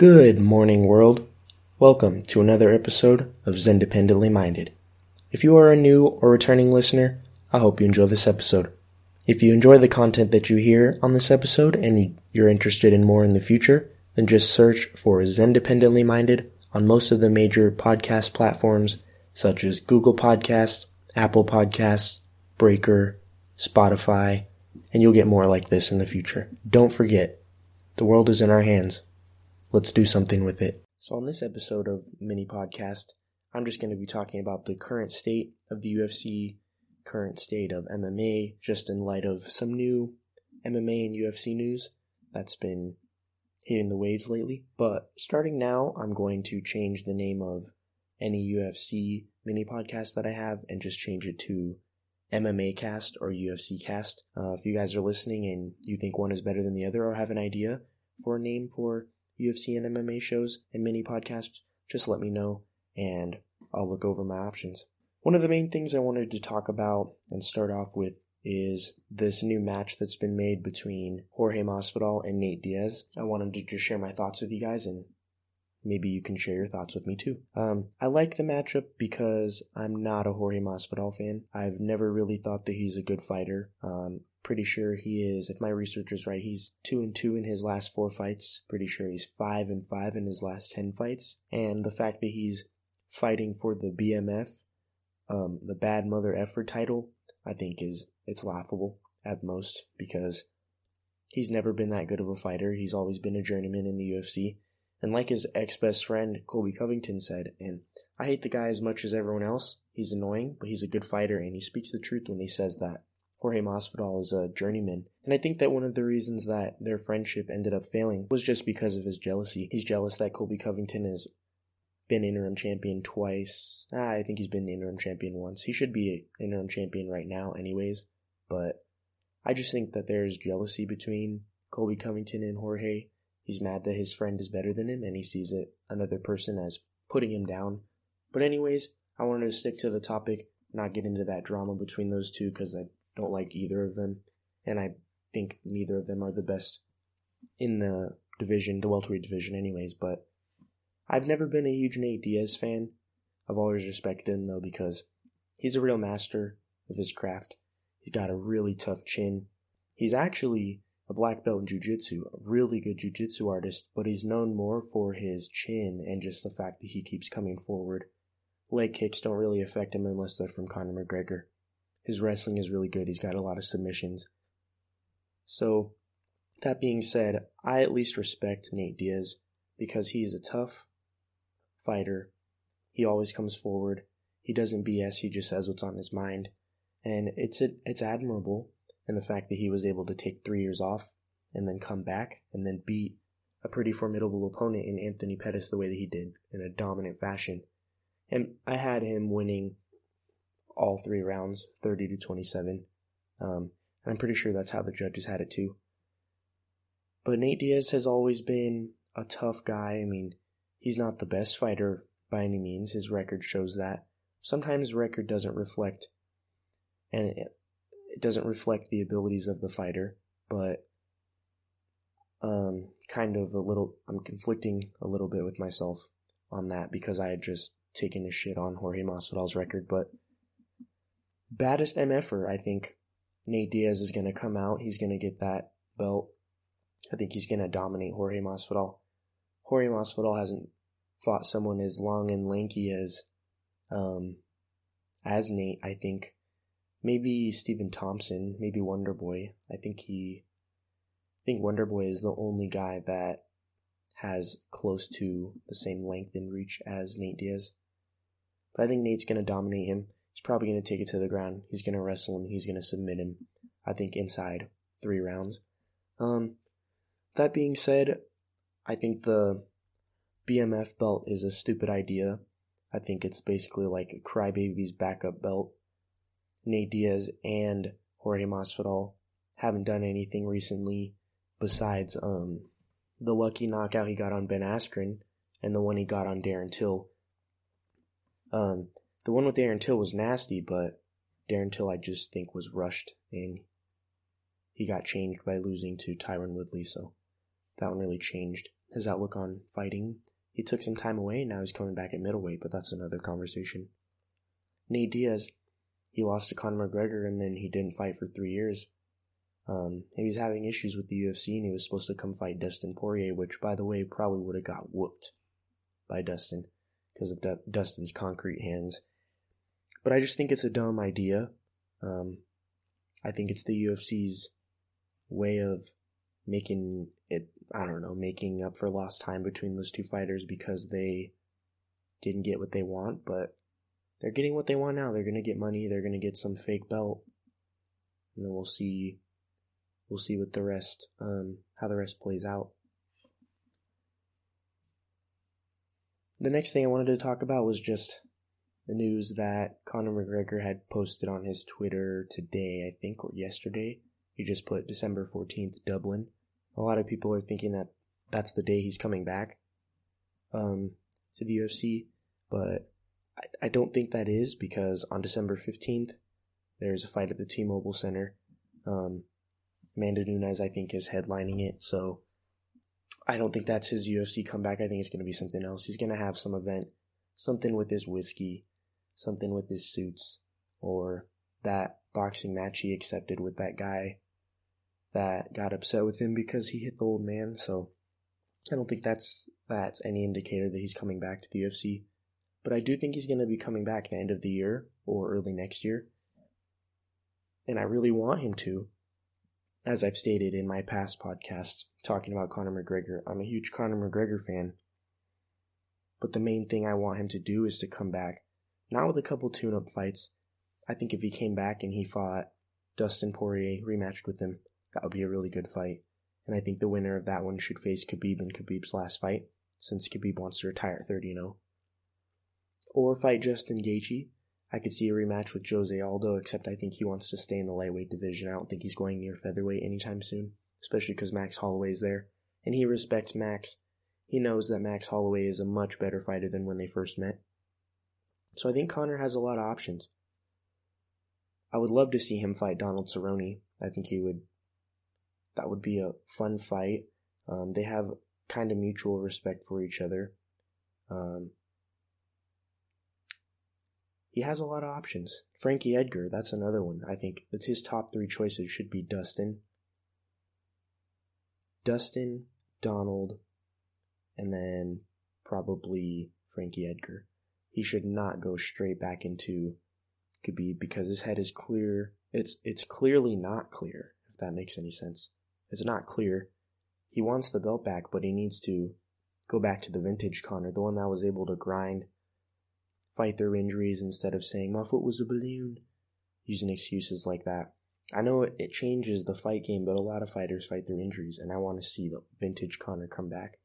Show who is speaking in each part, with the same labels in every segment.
Speaker 1: Good morning, world. Welcome to another episode of Zendependently Minded. If you are a new or returning listener, I hope you enjoy this episode. If you enjoy the content that you hear on this episode and you're interested in more in the future, then just search for Zendependently Minded on most of the major podcast platforms such as Google Podcasts, Apple Podcasts, Breaker, Spotify, and you'll get more like this in the future. Don't forget, the world is in our hands. Let's do something with it. So, on this episode of Mini Podcast, I'm just going to be talking about the current state of the UFC, current state of MMA, just in light of some new MMA and UFC news that's been hitting the waves lately. But starting now, I'm going to change the name of any UFC mini podcast that I have and just change it to MMA cast or UFC cast. Uh, if you guys are listening and you think one is better than the other or have an idea for a name for UFC and MMA shows and mini podcasts, just let me know and I'll look over my options. One of the main things I wanted to talk about and start off with is this new match that's been made between Jorge Masvidal and Nate Diaz. I wanted to just share my thoughts with you guys and maybe you can share your thoughts with me too. Um, I like the matchup because I'm not a Jorge Masvidal fan. I've never really thought that he's a good fighter. Um, pretty sure he is, if my research is right, he's two and two in his last four fights. Pretty sure he's five and five in his last ten fights. And the fact that he's fighting for the BMF, um, the Bad Mother Effort title, I think is it's laughable at most because he's never been that good of a fighter. He's always been a journeyman in the UFC. And like his ex best friend Colby Covington said, and I hate the guy as much as everyone else. He's annoying, but he's a good fighter and he speaks the truth when he says that. Jorge Masvidal is a journeyman. And I think that one of the reasons that their friendship ended up failing was just because of his jealousy. He's jealous that Colby Covington has been interim champion twice. Ah, I think he's been interim champion once. He should be interim champion right now anyways. But I just think that there's jealousy between Colby Covington and Jorge. He's mad that his friend is better than him and he sees it another person as putting him down. But anyways, I wanted to stick to the topic, not get into that drama between those two because I don't like either of them, and I think neither of them are the best in the division, the welterweight division, anyways. But I've never been a huge Nate Diaz fan. I've always respected him though because he's a real master of his craft. He's got a really tough chin. He's actually a black belt in jiu-jitsu, a really good jiu-jitsu artist, but he's known more for his chin and just the fact that he keeps coming forward. Leg kicks don't really affect him unless they're from Conor McGregor. His wrestling is really good. He's got a lot of submissions. So, that being said, I at least respect Nate Diaz because he's a tough fighter. He always comes forward. He doesn't BS. He just says what's on his mind, and it's it's admirable in the fact that he was able to take three years off and then come back and then beat a pretty formidable opponent in Anthony Pettis the way that he did in a dominant fashion. And I had him winning all three rounds, 30 to 27. Um, I'm pretty sure that's how the judges had it too. But Nate Diaz has always been a tough guy. I mean, he's not the best fighter by any means. His record shows that. Sometimes record doesn't reflect, and it, it doesn't reflect the abilities of the fighter, but um, kind of a little, I'm conflicting a little bit with myself on that because I had just taken a shit on Jorge Masvidal's record, but baddest MFer, I think Nate Diaz is going to come out. He's going to get that belt. I think he's going to dominate Jorge Masvidal. Jorge Masvidal hasn't fought someone as long and lanky as um, as Nate. I think maybe Stephen Thompson, maybe Wonder Boy. I think he, I think Wonder Boy is the only guy that has close to the same length and reach as Nate Diaz. But I think Nate's going to dominate him. He's probably going to take it to the ground. He's going to wrestle him. He's going to submit him. I think inside three rounds. Um, that being said, I think the BMF belt is a stupid idea. I think it's basically like a crybaby's backup belt. Nate Diaz and Jorge Masvidal haven't done anything recently besides um the lucky knockout he got on Ben Askren and the one he got on Darren Till. Um, the one with Darren Till was nasty, but Darren Till I just think was rushed and he got changed by losing to Tyron Woodley, so that one really changed his outlook on fighting. He took some time away and now he's coming back at middleweight, but that's another conversation. Nate Diaz, he lost to Conor McGregor and then he didn't fight for three years. Um, he was having issues with the UFC and he was supposed to come fight Dustin Poirier, which by the way probably would have got whooped by Dustin because of Dustin's concrete hands. But I just think it's a dumb idea. Um, I think it's the UFC's way of making it, I don't know, making up for lost time between those two fighters because they didn't get what they want, but they're getting what they want now. They're going to get money. They're going to get some fake belt. And then we'll see, we'll see what the rest, um, how the rest plays out. The next thing I wanted to talk about was just the news that Conor McGregor had posted on his Twitter today, I think, or yesterday. He just put December 14th, Dublin. A lot of people are thinking that that's the day he's coming back um, to the UFC, but I, I don't think that is because on December 15th, there's a fight at the T-Mobile Center. Um, Amanda Nunes, I think, is headlining it, so I don't think that's his UFC comeback. I think it's going to be something else. He's going to have some event, something with his whiskey, something with his suits, or that boxing match he accepted with that guy that got upset with him because he hit the old man. So I don't think that's that's any indicator that he's coming back to the UFC. But I do think he's going to be coming back at the end of the year or early next year. And I really want him to. As I've stated in my past podcasts talking about Conor McGregor, I'm a huge Conor McGregor fan. But the main thing I want him to do is to come back not with a couple tune up fights. I think if he came back and he fought Dustin Poirier, rematched with him, that would be a really good fight. And I think the winner of that one should face Khabib in Khabib's last fight, since Khabib wants to retire at 30 0. Or fight Justin Gaethje. I could see a rematch with Jose Aldo, except I think he wants to stay in the lightweight division. I don't think he's going near featherweight anytime soon, especially because Max Holloway's there. And he respects Max. He knows that Max Holloway is a much better fighter than when they first met. So I think Conor has a lot of options. I would love to see him fight Donald Cerrone. I think he would. That would be a fun fight. Um, they have kind of mutual respect for each other. Um, he has a lot of options. Frankie Edgar, that's another one. I think that his top three choices should be Dustin, Dustin, Donald, and then probably Frankie Edgar he should not go straight back into Khabib because his head is clear. It's it's clearly not clear, if that makes any sense. It's not clear. He wants the belt back, but he needs to go back to the vintage Conor, the one that was able to grind, fight through injuries instead of saying, my foot was a balloon, using excuses like that. I know it, changes the fight game, but a lot of fighters fight through injuries, and I want to see the vintage Conor come back.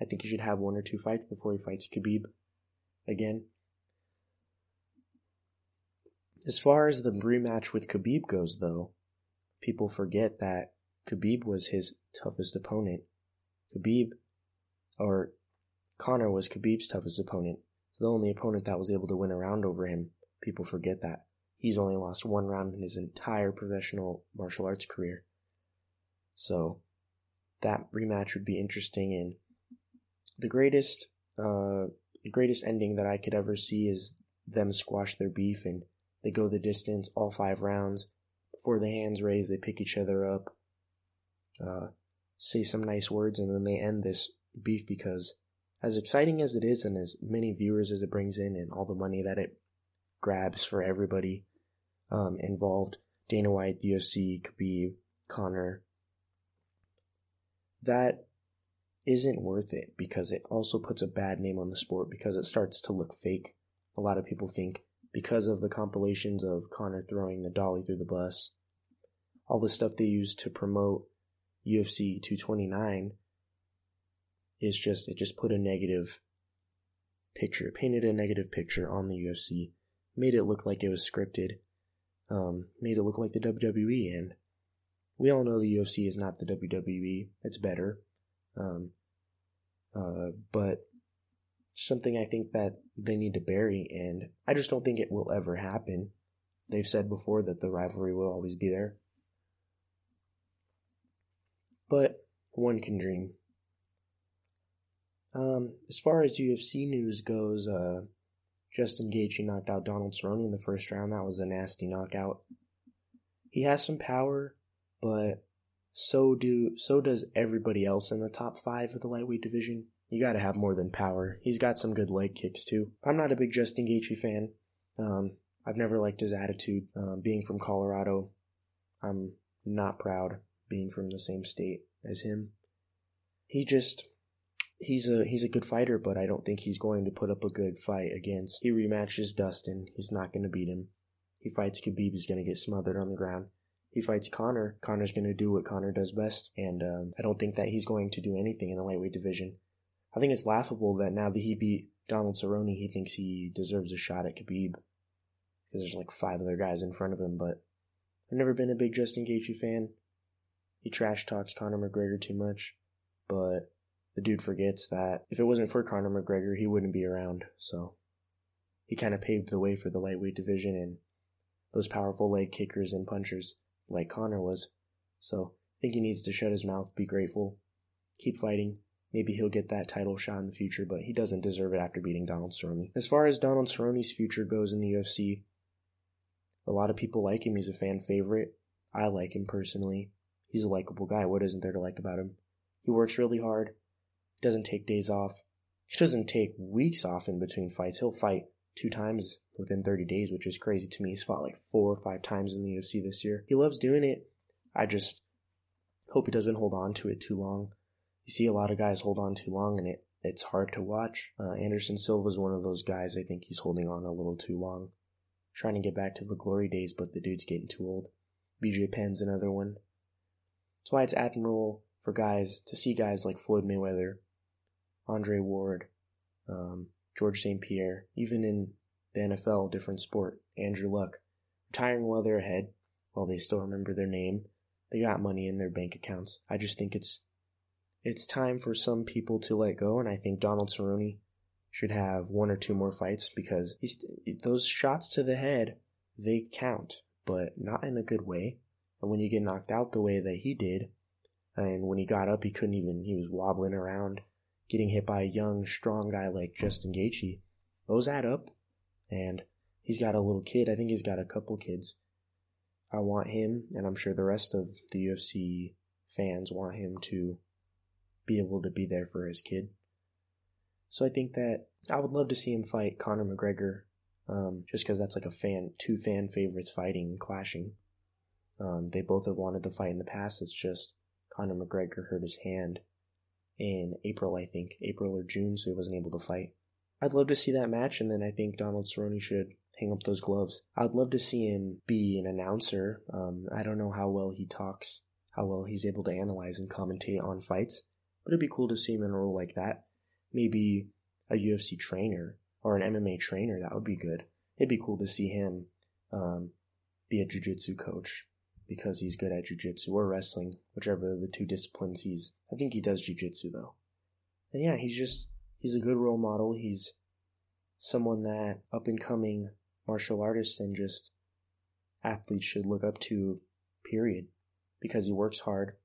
Speaker 1: I think he should have one or two fights before he fights Khabib again. As far as the rematch with Khabib goes, though, people forget that Khabib was his toughest opponent. Khabib, or Conor was Khabib's toughest opponent. It's the only opponent that was able to win a round over him. People forget that. He's only lost one round in his entire professional martial arts career. So, that rematch would be interesting and the greatest, uh, the greatest ending that I could ever see is them squash their beef and they go the distance, all five rounds. Before the hands raise, they pick each other up, uh, say some nice words, and then they end this beef because as exciting as it is and as many viewers as it brings in and all the money that it grabs for everybody um, involved, Dana White, the UFC, Khabib, Conor, that isn't worth it because it also puts a bad name on the sport because it starts to look fake. A lot of people think because of the compilations of Conor throwing the dolly through the bus, all the stuff they use to promote UFC 229 is just, it just put a negative picture, painted a negative picture on the UFC, made it look like it was scripted, um, made it look like the WWE, and we all know the UFC is not the WWE, it's better. Um, uh, but something I think that they need to bury, and I just don't think it will ever happen. They've said before that the rivalry will always be there. But one can dream. Um, as far as UFC news goes, uh, Justin Gaethje knocked out Donald Cerrone in the first round. That was a nasty knockout. He has some power, but so do so does everybody else in the top five of the lightweight division. You got to have more than power. He's got some good leg kicks too. I'm not a big Justin Gaethje fan. Um, I've never liked his attitude. Um, being from Colorado, I'm not proud being from the same state as him. He just he's a he's a good fighter, but I don't think he's going to put up a good fight against. He rematches Dustin. He's not going to beat him. He fights Khabib. He's going to get smothered on the ground. He fights Conor. Conor's going to do what Conor does best, and um, I don't think that he's going to do anything in the lightweight division. I think it's laughable that now that he beat Donald Cerrone, he thinks he deserves a shot at Khabib because there's like five other guys in front of him. But I've never been a big Justin Gaethje fan. He trash talks Conor McGregor too much, but the dude forgets that if it wasn't for Conor McGregor, he wouldn't be around. So he kind of paved the way for the lightweight division and those powerful leg kickers and punchers like Conor was. So I think he needs to shut his mouth, be grateful, keep fighting. Maybe he'll get that title shot in the future, but he doesn't deserve it after beating Donald Cerrone. As far as Donald Cerrone's future goes in the UFC, a lot of people like him. He's a fan favorite. I like him personally. He's a likable guy. What isn't there to like about him? He works really hard He doesn't take days off. He doesn't take weeks off in between fights. He'll fight two times within 30 days, which is crazy to me. He's fought like four or five times in the UFC this year. He loves doing it. I just hope he doesn't hold on to it too long. You see a lot of guys hold on too long and it, it's hard to watch. Uh, Anderson Silva is one of those guys. I think he's holding on a little too long. Trying to get back to the glory days, but the dude's getting too old. BJ Penn's another one. That's why it's admirable for guys to see guys like Floyd Mayweather Andre Ward, um, George St. Pierre, even in the NFL, different sport, Andrew Luck, retiring while they're ahead, while they still remember their name. They got money in their bank accounts. I just think it's it's time for some people to let go, and I think Donald Cerrone should have one or two more fights because those shots to the head they count, but not in a good way. And when you get knocked out the way that he did, and when he got up, he couldn't even he was wobbling around getting hit by a young, strong guy like Justin Gaethje, those add up. And he's got a little kid. I think he's got a couple kids. I want him, and I'm sure the rest of the UFC fans want him to be able to be there for his kid. So I think that I would love to see him fight Conor McGregor, um, just because that's like a fan, two fan favorites fighting clashing. Um, they both have wanted to fight in the past. It's just Conor McGregor hurt his hand in April, I think, April or June, so he wasn't able to fight. I'd love to see that match, and then I think Donald Cerrone should hang up those gloves. I'd love to see him be an announcer. Um, I don't know how well he talks, how well he's able to analyze and commentate on fights, but it'd be cool to see him in a role like that. Maybe a UFC trainer or an MMA trainer, that would be good. It'd be cool to see him um, be a jiu-jitsu coach because he's good at jujitsu or wrestling, whichever of the two disciplines he's. I think he does jujitsu though. And yeah, he's just, he's a good role model. He's someone that up and coming martial artists and just athletes should look up to, period. Because he works hard,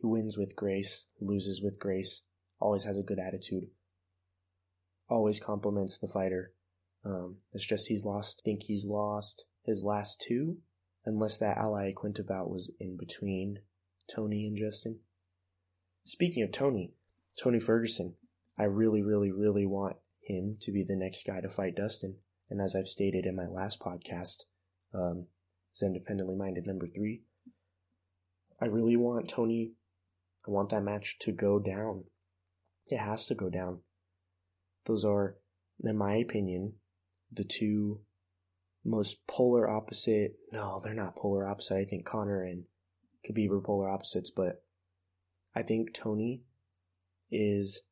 Speaker 1: he wins with grace, loses with grace, always has a good attitude, always compliments the fighter. Um, it's just he's lost, think he's lost his last two unless that Al Iaquinta bout was in between Tony and Justin. Speaking of Tony, Tony Ferguson, I really, really, really want him to be the next guy to fight Dustin. And as I've stated in my last podcast, um, Zen Independently Minded number three, I really want Tony, I want that match to go down. It has to go down. Those are, in my opinion, the two most polar opposite. No, they're not polar opposite. I think Conor and Khabib are polar opposites, but I think Tony is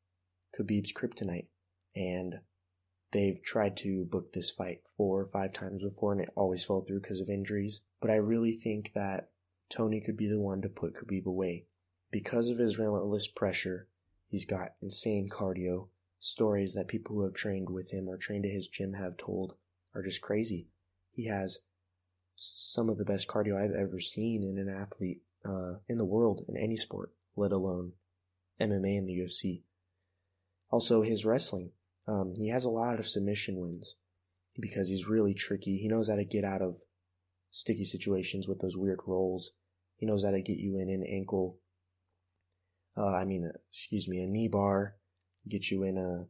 Speaker 1: Khabib's kryptonite, and they've tried to book this fight four or five times before, and it always fell through because of injuries. But I really think that Tony could be the one to put Khabib away because of his relentless pressure. He's got insane cardio. Stories that people who have trained with him or trained at his gym have told are just crazy. He has some of the best cardio I've ever seen in an athlete uh, in the world in any sport, let alone MMA and the UFC. Also, his wrestling. Um, he has a lot of submission wins because he's really tricky. He knows how to get out of sticky situations with those weird rolls. He knows how to get you in an ankle. Uh, I mean, excuse me, a knee bar, get you in a,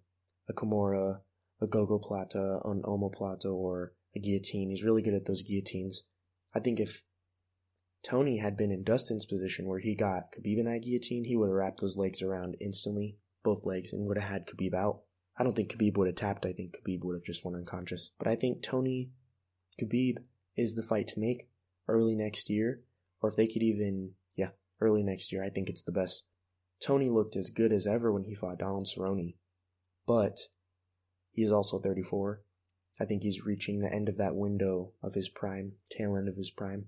Speaker 1: a Kimura, a gogo gogoplata, an omoplata, or a guillotine. He's really good at those guillotines. I think if Tony had been in Dustin's position where he got Khabib in that guillotine, he would have wrapped those legs around instantly, both legs, and would have had Khabib out. I don't think Khabib would have tapped. I think Khabib would have just went unconscious. But I think Tony Khabib is the fight to make early next year, or if they could even, yeah, early next year. I think it's the best. Tony looked as good as ever when he fought Donald Cerrone, but he's also 34. I think he's reaching the end of that window of his prime, tail end of his prime.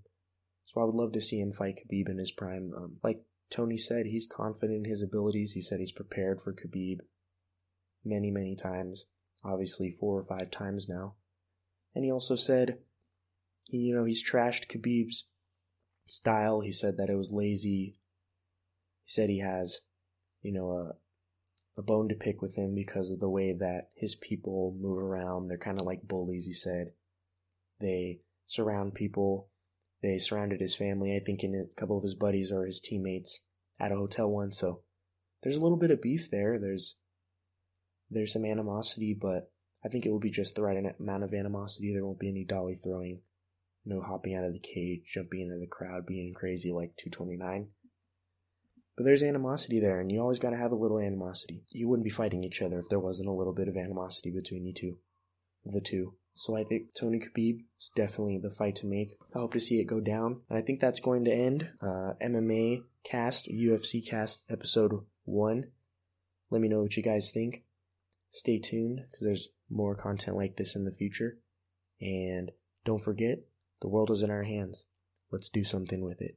Speaker 1: So I would love to see him fight Khabib in his prime. Um, like Tony said, he's confident in his abilities. He said he's prepared for Khabib many, many times. Obviously, four or five times now. And he also said, you know, he's trashed Khabib's style. He said that it was lazy. He said he has, you know, a, a bone to pick with him because of the way that his people move around. They're kind of like bullies, he said. They surround people. They surrounded his family, I think, and a couple of his buddies or his teammates at a hotel once. So there's a little bit of beef there. There's there's some animosity, but I think it will be just the right amount of animosity. There won't be any dolly throwing, no hopping out of the cage, jumping into the crowd, being crazy like 229. But there's animosity there, and you always gotta have a little animosity. You wouldn't be fighting each other if there wasn't a little bit of animosity between you two. The two. So I think Tony Khabib is definitely the fight to make. I hope to see it go down. And I think that's going to end uh, MMA cast, UFC cast episode one. Let me know what you guys think. Stay tuned because there's more content like this in the future. And don't forget, the world is in our hands. Let's do something with it.